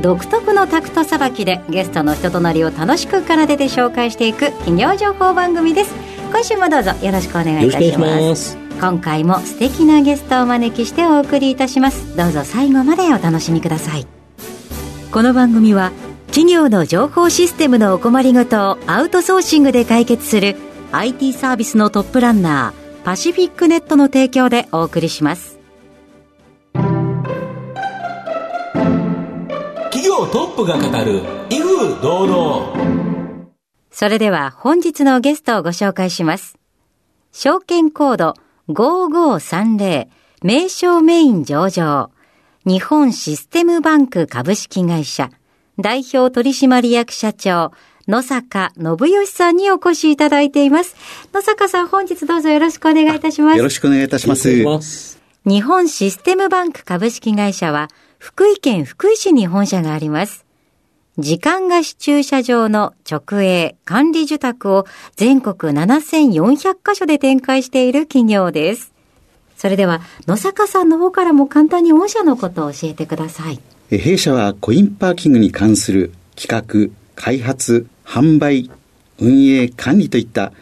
独特のタクトさばきでゲストの人となりを楽しく奏でて紹介していく企業情報番組です。今週もどうぞよろしくお願いいたします。今回も素敵なゲストをお招きしてお送りいたします。どうぞ最後までお楽しみください。この番組は企業の情報システムのお困りごとをアウトソーシングで解決する IT サービスのトップランナーパシフィックネットの提供でお送りしますトップが語る威風堂々それでは本日のゲストをご紹介します証券コード5530名称メイン上場日本システムバンク株式会社代表取締役社長野坂信義さんにお越しいただいています。野坂さん、本日どうぞよろしくお願いいたします。よろしくお願いいたします。日本システムバンク株式会社は、福井県福井市に本社があります。時間貸し駐車場の直営、管理受託を全国7400カ所で展開している企業です。それでは、野坂さんの方からも簡単に御社のことを教えてください。弊社はコインパーキングに関する企画、開発、販売、運営、管理といった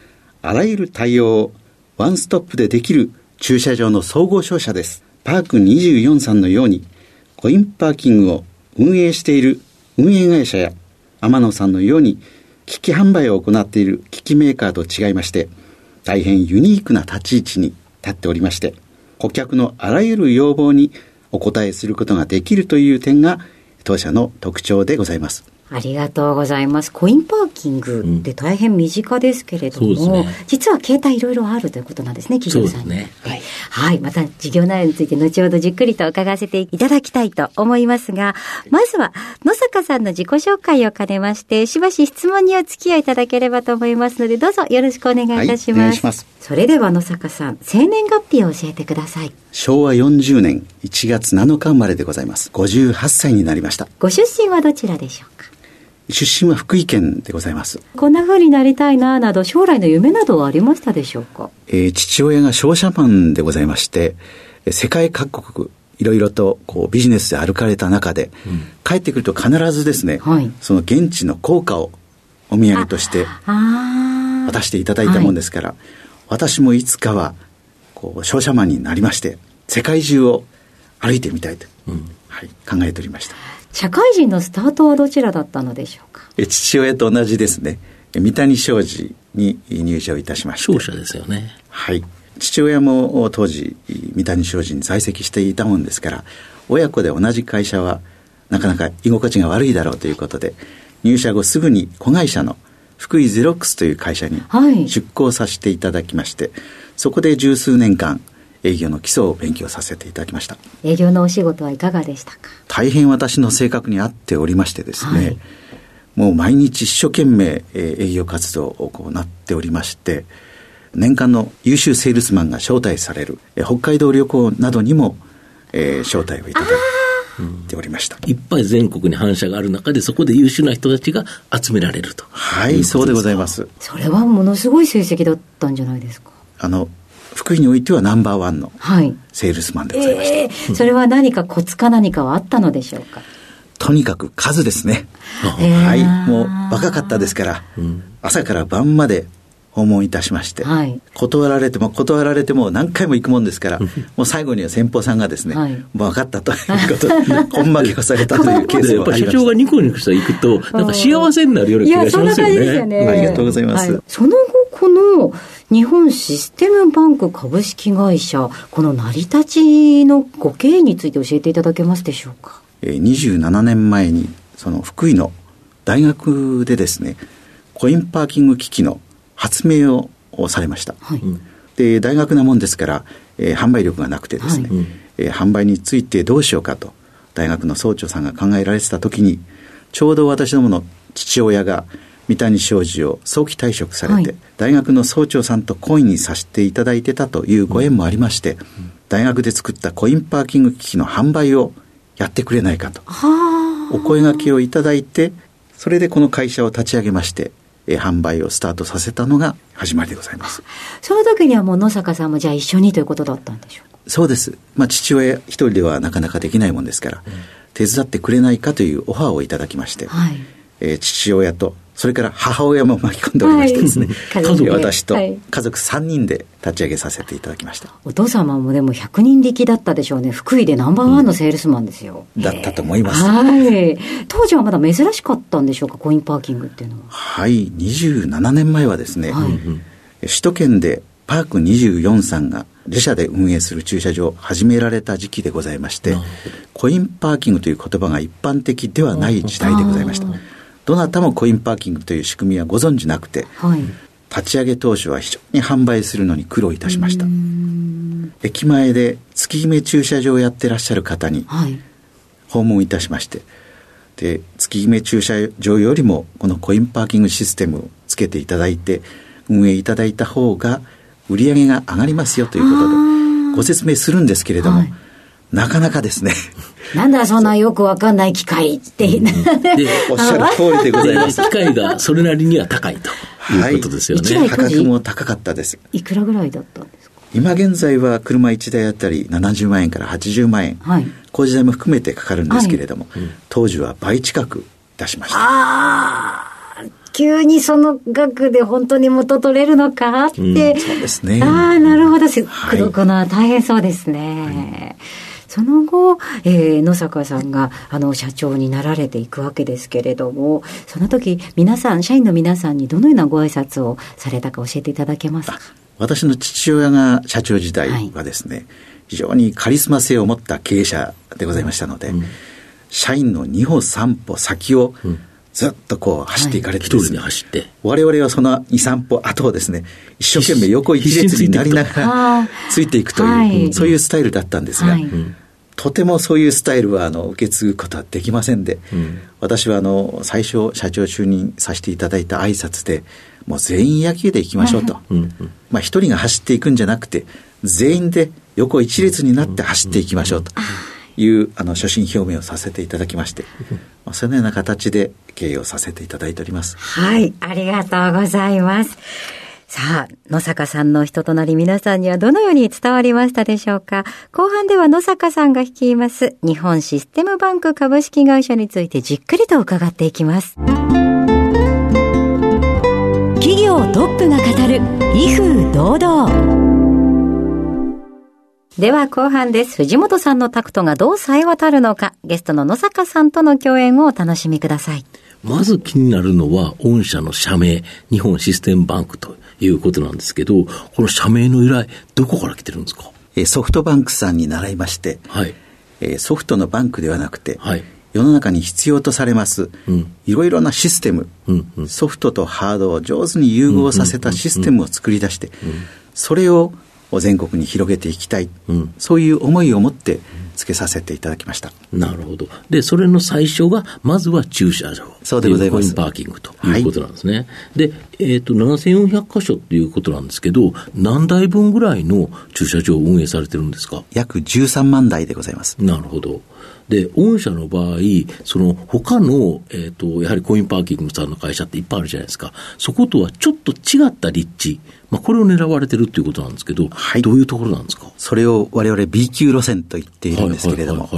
あらゆる対応をワンストップでできる駐車場の総合商社です。パーク24さんのようにコインパーキングを運営している運営会社や天野さんのように機器販売を行っている機器メーカーと違いまして大変ユニークな立ち位置に立っておりまして顧客のあらゆる要望にお答えすることができるという点が当社の特徴でございます。ありがとうございます。コインパーキングって大変身近ですけれども、うんね、実は携帯いろいろあるということなんですね、企業さんに。ね、はい。はい。また事業内容について後ほどじっくりと伺わせていただきたいと思いますが、まずは野坂さんの自己紹介を兼ねまして、しばし質問にお付き合いいただければと思いますので、どうぞよろしくお願いいたします。はい、お願いします。それでは野坂さん、生年月日を教えてください。昭和40年1月7日生まれでございます。58歳になりました。ご出身はどちらでしょうか？出身は福井県でございます。こんな風になりたいななど、将来の夢などはありましたでしょうか？えー、父親が商社マンでございまして、世界各国、いろいろとこうビジネスで歩かれた中で、うん、帰ってくると必ずですね、はい、その現地の効果をお土産として渡していただいたもんですから、はい、私もいつかはこう商社マンになりまして、世界中を歩いてみたいと、うん、はい、考えておりました。社会人のスタートはどちらだったのでしょうか？え父親と同じですね。三谷商事に入社いたしました商社ですよね。はい。父親も当時三谷商事に在籍していたもんですから親子で同じ会社はなかなか居心地が悪いだろうということで入社後すぐに子会社の福井ゼロックスという会社に出向させていただきまして、はい、そこで十数年間営業の基礎を勉強させていただきました。営業のお仕事はいかがでしたか？大変私の性格に合っておりましてですね、はい、もう毎日一生懸命営業活動を行っておりまして年間の優秀セールスマンが招待される北海道旅行などにも、えー、招待をいただいておりました、いっぱい全国に反社がある中でそこで優秀な人たちが集められるとはいそうでございますそれはものすごい成績だったんじゃないですか？あの福井においてはナンバーワンのセールスマンでございました、はいえー、それは何かコツか何かはあったのでしょうか？とにかく数ですね、えー、はい。もう若かったですから、うん、朝から晩まで訪問いたしまして、はい、断られても断られても何回も行くもんですから、もう最後には先方さんがですね、はい、分かったということで、ほんまけをされたというケースもやっぱり社長がニコニコして行くと、なんか幸せになるような気がしますよね。よね。ありがとうございます。はい、その後、この日本システムバンク株式会社、この成り立ちのご経緯について教えていただけますでしょうか？27年前に、その福井の大学でですね、コインパーキング機器の発明をされました。はい、で、大学なもんですから、えー、販売力がなくてですね、はい、えー、販売についてどうしようかと、大学の総長さんが考えられてた時に、ちょうど私どもの父親が三谷商事を早期退職されて、はい。大学の総長さんと懇意にさせていただいてたというご縁もありまして、大学で作ったコインパーキング機器の販売をやってくれないかとはお声掛けをいただいてそれでこの会社を立ち上げましてえー販売をスタートさせたのが始まりでございます。その時にはもう野坂さんもじゃあ一緒にということだったんでしょうか？そうです、まあ、父親一人ではなかなかできないもんですから、手伝ってくれないかというオファーをいただきまして、はい。えー父親とそれから母親も巻き込んでおりましてですね、はい。家族で。私とはい。家族3人で立ち上げさせていただきました、お父様もでも100人力だったでしょうね。福井でナンバーワンのセールスマンですよ、だったと思います。はい。当時はまだ珍しかったんでしょうか？コインパーキングっていうのは。はい。27年前はですね、はい。首都圏でパーク24さんが自社で運営する駐車場を始められた時期でございましてコインパーキングという言葉が一般的ではない時代でございましたどなたもコインパーキングという仕組みはご存じなくてはい。立ち上げ当初は非常に販売するのに苦労いたしました。駅前で月決め駐車場をやってらっしゃる方にはい。訪問いたしましてで月決め駐車場よりもこのコインパーキングシステムをつけていただいて運営いただいた方が売り上げが上がりますよということでご説明するんですけれども、はいなかなかですね。なんだそんなよくわかんない機械って、で、おっしゃる通りでございでます。機械がそれなりには高いと。い。うことですよね。はい価格も高かったです。いくらぐらいだったんですか？今現在は車1台あたり70万円から80万円、はい。工事代も含めてかかるんですけれども、当時は倍近く出しました。ああ急にその額で本当に元取れるのかって、そうですね。ああなるほど。すはい黒子のは大変そうですね、その後、えー野坂さんがあの社長になられていくわけですけれどもその時皆さん社員の皆さんにどのようなご挨拶をされたか教えていただけますか？私の父親が社長時代はですね、非常にカリスマ性を持った経営者でございましたので、社員の2歩3歩先をずっとこう走っていかれてですね、で走って。我々はその2、3歩後をですね、一生懸命横一列になりながあらー。ついていくという、はい。そういうスタイルだったんですが、はい。とてもそういうスタイルはあの受け継ぐことはできませんで、私はあの最初社長就任させていただいた挨拶でもう全員野球で行きましょうと、まあ一人が走っていくんじゃなくて全員で横一列になって走っていきましょうというあの所信表明をさせていただきまして、まあ、そのような形で経営をさせていただいております。はい、ありがとうございます。さあ、野坂さんの人となり皆さんにはどのように伝わりましたでしょうか？後半では野坂さんが率います日本システムバンク株式会社についてじっくりと伺っていきます。企業トップが語る威風堂々。では後半です。藤本さんのタクトがどう冴え渡るのか、ゲストの野坂さんとの共演をお楽しみください。まず気になるのは、御社の社名、日本システムバンクということなんですけど、この社名の由来、どこから来てるんですか？えーソフトバンクさんに習いまして、はい。えーソフトのバンクではなくて、はい世の中に必要とされます、うんいろいろなシステム、うんうんソフトとハードを上手に融合させたシステムを作り出して、それを全国に広げていきたい、うんそういう思いを持ってつけさせていただきました。なるほど。で、それの最初が、まずは駐車場。そうでございますコインパーキングということなんですね。で、えっ、と、7400箇所っていうことなんですけど、何台分ぐらいの駐車場を運営されてるんですか？約13万台でございます。なるほど。で、御社の場合、その他の、えっ、と、やはりコインパーキングさんの会社っていっぱいあるじゃないですか。そことはちょっと違った立地。まあ、これを狙われてるっていうことなんですけど、はい。どういうところなんですか？それを我々 B 級路線と言っているんですけれども、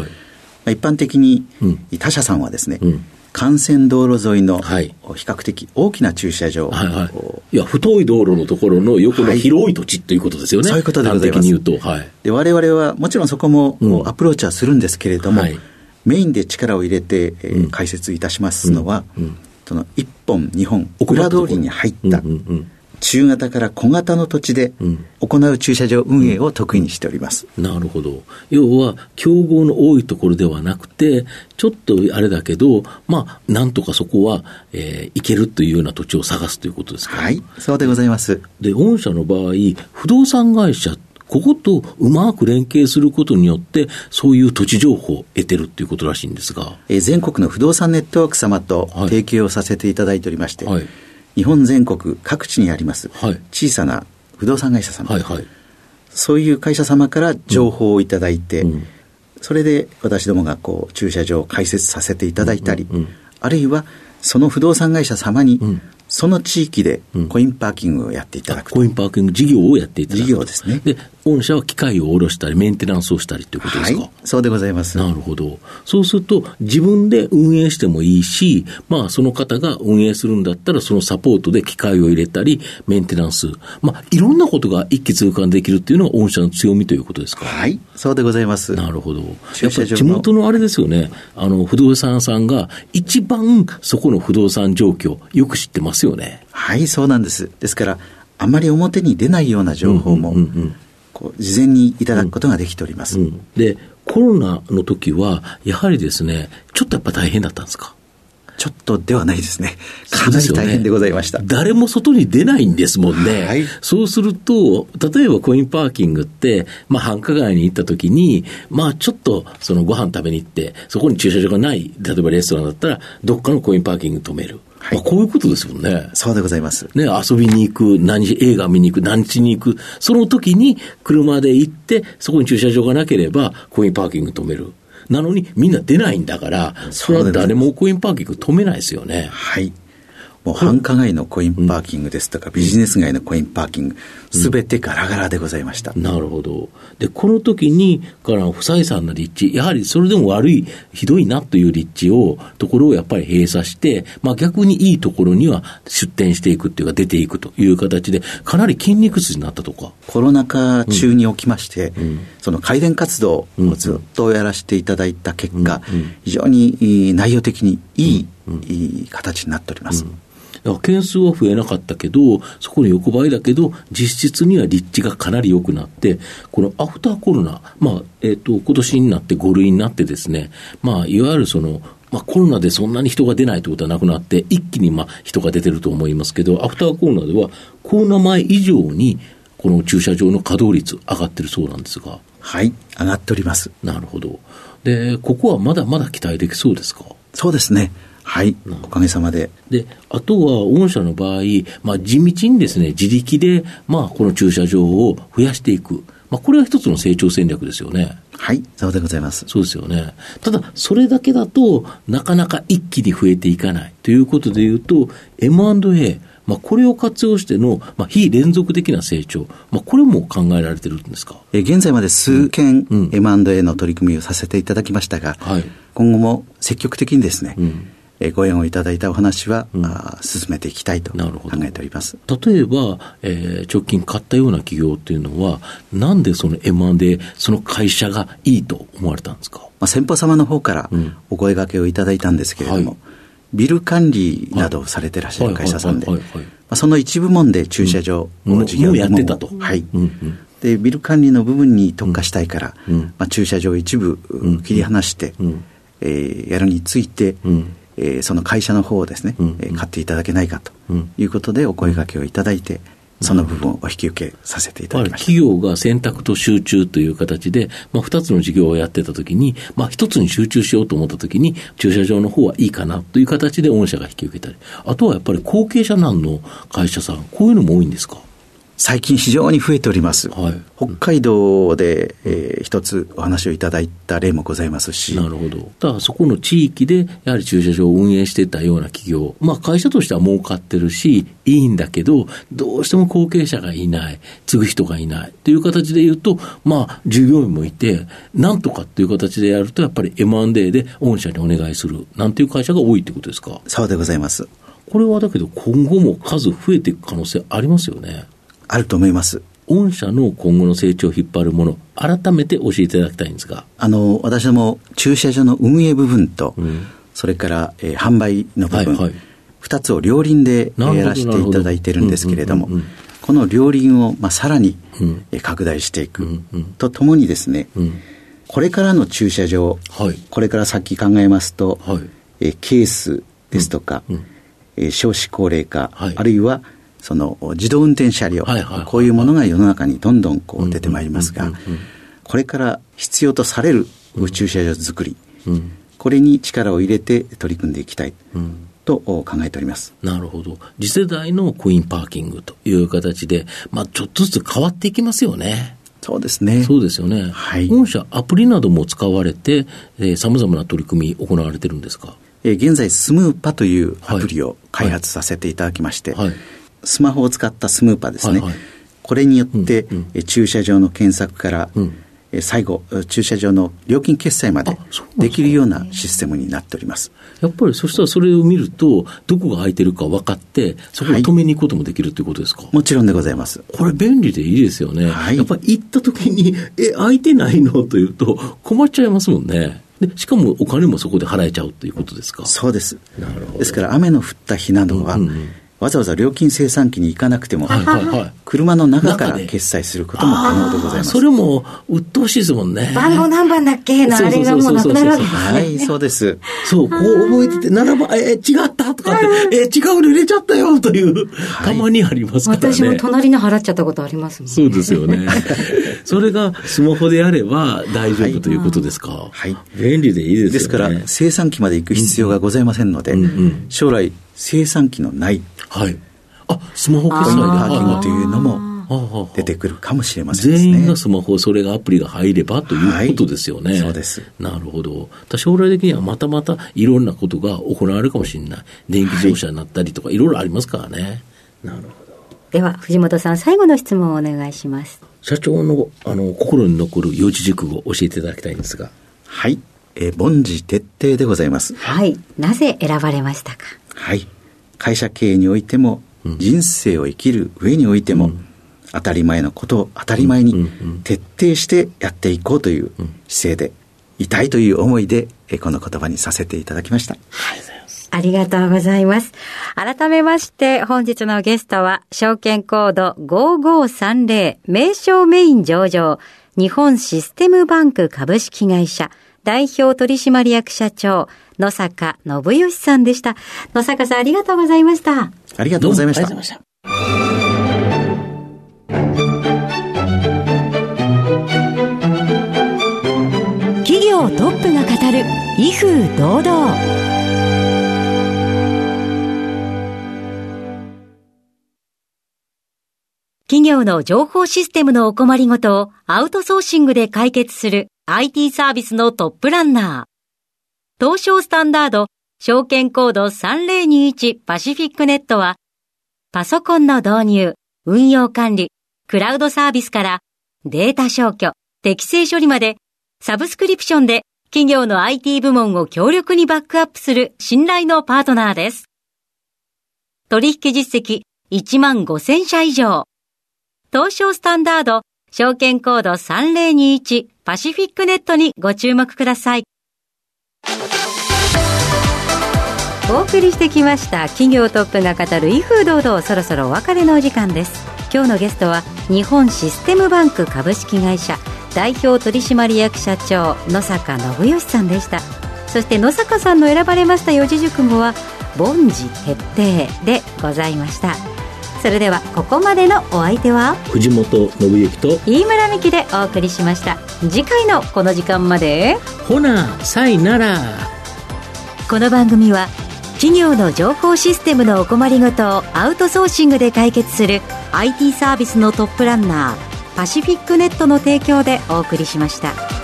一般的にうん。他社さんはですね、うん幹線道路沿いの比はい。較的大きな駐車場。を、はいはい。いや、太い道路のところの横の広い土地ということですよね。そういうことでございます。端的に言うと。はい。で我々はもちろんそこもうん。アプローチはするんですけれども、はい。メインで力を入れて、えーうん。解説いたしますのは、うん。うん。その1本2本裏通りに入ったうんうんうん中型から小型の土地でうん行う駐車場運営を得意にしております、なるほど。要は、競合の多いところではなくて、ちょっとあれだけど、まあ、なんとかそこは、えー行けるというような土地を探すということですか？はいそうでございますで、御社の場合、不動産会社、こことうまく連携することによって、そういう土地情報を得てるっていうことらしいんですが。えー全国の不動産ネットワーク様とはい提携をさせていただいておりまして、はい日本全国各地にあります、はい。小さな不動産会社様、はいはい。そういう会社様から情報をいただいて、うん。それで私どもがこう駐車場を開設させていただいたり、うんうんうん。あるいはその不動産会社様に、んその地域でうんコインパーキングをやっていただくと。コインパーキング事業をやっていただくと事業ですねで、御社は機械を下ろしたり、メンテナンスをしたりということですか？はい、そうでございます。なるほど。そうすると、自分で運営してもいいし、まあ、その方が運営するんだったら、そのサポートで機械を入れたり、メンテナンス。まあ、いろんなことが一気通貫できるっていうのが御社の強みということですか？はい、そうでございます。なるほど。やっぱり地元のあれですよね、あの、不動産さんが一番そこの不動産状況、よく知ってますよね。はい、そうなんです。ですから、あまり表に出ないような情報も、うんうんうんうんこう事前にいただくことができております。うんで、コロナの時は、やはりですね、ちょっとやっぱ大変だったんですか？ちょっとではないですね。かなり大変でございました。誰も外に出ないんですもんね。はいそうすると、例えばコインパーキングって、まあ繁華街に行った時に、まあちょっとそのご飯食べに行って、そこに駐車場がない、例えばレストランだったら、どっかのコインパーキング止める。はいまあこういうことですもんね。そうでございます。ね、遊びに行く、何し、映画見に行く、何しに行く、その時に車で行って、そこに駐車場がなければ、コインパーキング止める。なのに、みんな出ないんだから、それは誰もコインパーキング止めないですよね。はい。もう繁華街のコインパーキングですとか、ビジネス街のコインパーキング、すべてガラガラでございました。なるほど。で、この時に、から不採算な立地、やはりそれでも悪い、ひどいなという立地を、ところをやっぱり閉鎖して、まあ逆にいいところには出店していくっていうか出ていくという形で、かなり筋肉痛になったとか。コロナ禍中に起きまして、その開電活動をずっとやらせていただいた結果、非常に内容的にいい,、いい形になっております。だから件数は増えなかったけど、そこに横ばいだけど、実質には立地がかなり良くなって、このアフターコロナ、まあ、えっ、と、今年になって5類になってですね、まあ、いわゆるその、まあ、コロナでそんなに人が出ないということはなくなって、一気にまあ人が出てると思いますけど、アフターコロナでは、コロナ前以上に、この駐車場の稼働率上がってるそうなんですが、はい、上がっております。なるほど。で、ここはまだまだ期待できそうですか？そうですね。はい、おかげさまで。で、あとは、御社の場合、まあ、地道にですね、自力で、まあ、この駐車場を増やしていく。まあ、これは一つの成長戦略ですよね。はい、そうでございます。そうですよね。ただ、それだけだとなかなか一気に増えていかない。ということで言うと、M&A、まあ、これを活用しての、まあ、非連続的な成長。まあ、これも考えられてるんですか？え現在まで数件うん M&A の取り組みをさせていただきましたが、はい今後も積極的にですね、うんえご縁をいただいたお話は、あー進めていきたいと考えております。例えば、えー直近買ったような企業っていうのは、なんでその M&A、その会社がいいと思われたんですか？まあ、先方様の方からうん。お声掛けをいただいたんですけれども、はい。ビル管理などをされてらっしゃる会社さんで、その一部門で駐車場うん。の事業もうやってたと。はい、うん。うん。で、ビル管理の部分に特化したいから、うん。まあ、駐車場を一部、ん。切り離して、うん。えーやるについて、うんえーその会社の方をですね、うんえー買っていただけないかとうん。いうことでお声掛けをいただいて、その部分をお引き受けさせていただきました。企業が選択と集中という形で、まあ、2つの事業をやってたときに、まあ、1つに集中しようと思ったときに、駐車場の方はいいかなという形で御社が引き受けたり、あとはやっぱり後継者難の会社さん、こういうのも多いんですか？最近非常に増えております。はい北海道で、えー一つお話をいただいた例もございますし、なるほど。ただそこの地域で、やはり駐車場を運営してたような企業、まあ会社としては儲かってるし、いいんだけど、どうしても後継者がいない、継ぐ人がいないという形で言うと、まあ従業員もいて、なんとかっていう形でやると、やっぱり M&A で御社にお願いする、なんていう会社が多いってことですか？そうでございます。これはだけど今後も数増えていく可能性ありますよね。あると思います。御社の今後の成長を引っ張るもの、改めて教えていただきたいんですが。あの、私ども駐車場の運営部分と、んそれから、えー販売の部分、はいはい二つを両輪でやらせていただいてるんですけれどもうんうんうんうん、この両輪を、まあ、さらに、拡大していく、とともにですね、うん。これからの駐車場、はい。これから先考えますと、はい。えーケースですとか、うんうんえー少子高齢化、はいあるいはその自動運転車両、はいはいはいこういうものが世の中にどんどんこう出てまいりますが、これから必要とされる宇宙車場作り、うんこれに力を入れて取り組んでいきたいうんと考えております。なるほど。次世代のコインパーキングという形で、まあ、ちょっとずつ変わっていきますよね。そうですね。そうですよね。はい御社、アプリなども使われて、さまざまな取り組み行われてるんですか？えー現在、スムーパというアプリを開発させていただきまして、はい。スマホを使ったスムーパですね。はいはいこれによって、うんうんえー駐車場の検索から、うんえー最後、え駐車場の料金決済までできるようなシステムになっております。やっぱりそしたらそれを見ると、どこが空いてるか分かって、そこを止めに行くこともできるということですか、もちろんでございます。これ便利でいいですよね。はいやっぱり行った時に、え、空いてないのというと困っちゃいますもんね。で、しかもお金もそこで払えちゃうということですか？そうです。なるほどですから、雨の降った日などは、うんうんうんわざわざ料金生産機に行かなくても、はいはいはい。車の中から決済することも可能でございます。それも、鬱陶しいですもんね。番号何番だっけ？のあれがもうなくなるわけですね。はい、そうです。そう、こう覚えてて、7番、え、違ったとかって、え、違うの入れちゃったよという、たまにありますからね。私も隣の払っちゃったことありますもん。そうですよね。それがスマホであれば大丈夫ということですか。はい便利でいいですよね。ですから、生産機まで行く必要がございませんので、うんうん将来、生産機のないはい。あ、スマホ決コイン済で。パーキングというのもも出てくるかもしれませんね。全員がスマホ、それがアプリが入ればということですよね。はいそうです。なるほど。た将来的にはまたまたいろんなことが行われるかもしれない。電気自動車になったりとか、いろいろありますからね。なるほど。では、藤本さん、最後の質問をお願いします。社長のあの心に残る四字熟語を教えていただきたいんですが。はい。えー凡事徹底でございます。はい。なぜ選ばれましたか？はい。会社経営においても、人生を生きる上においても、当たり前のことを当たり前に徹底してやっていこうという姿勢でいたいという思いで、えーこの言葉にさせていただきました。ありがとうございます。改めまして、本日のゲストは、証券コード5530、名称メイン上場、日本システムバンク株式会社、代表取締役社長、野坂信義さんでした。野坂さん、ありがとうございました。ありがとうございました。ありがとうございました。企業トップが語る威風堂々企業の情報システムのお困りごとをアウトソーシングで解決する IT サービスのトップランナー。東証スタンダード証券コード3021パシフィックネットはパソコンの導入、運用管理、クラウドサービスからデータ消去、適正処理までサブスクリプションで企業の IT 部門を強力にバックアップする信頼のパートナーです。取引実績1万5000社以上。東証スタンダード証券コード3021パシフィックネットにご注目ください。お送りしてきました企業トップが語る威風堂々そろそろお別れのお時間です。今日のゲストは日本システムバンク株式会社代表取締役社長野坂信義さんでした。そして野坂さんの選ばれました四字熟語は凡事徹底でございました。それではここまでのお相手は藤本信之と、飯村美希でお送りしました次回のこの時間までほな、さいなら。この番組は企業の情報システムのお困りごとをアウトソーシングで解決する IT サービスのトップランナーパシフィックネットの提供でお送りしました。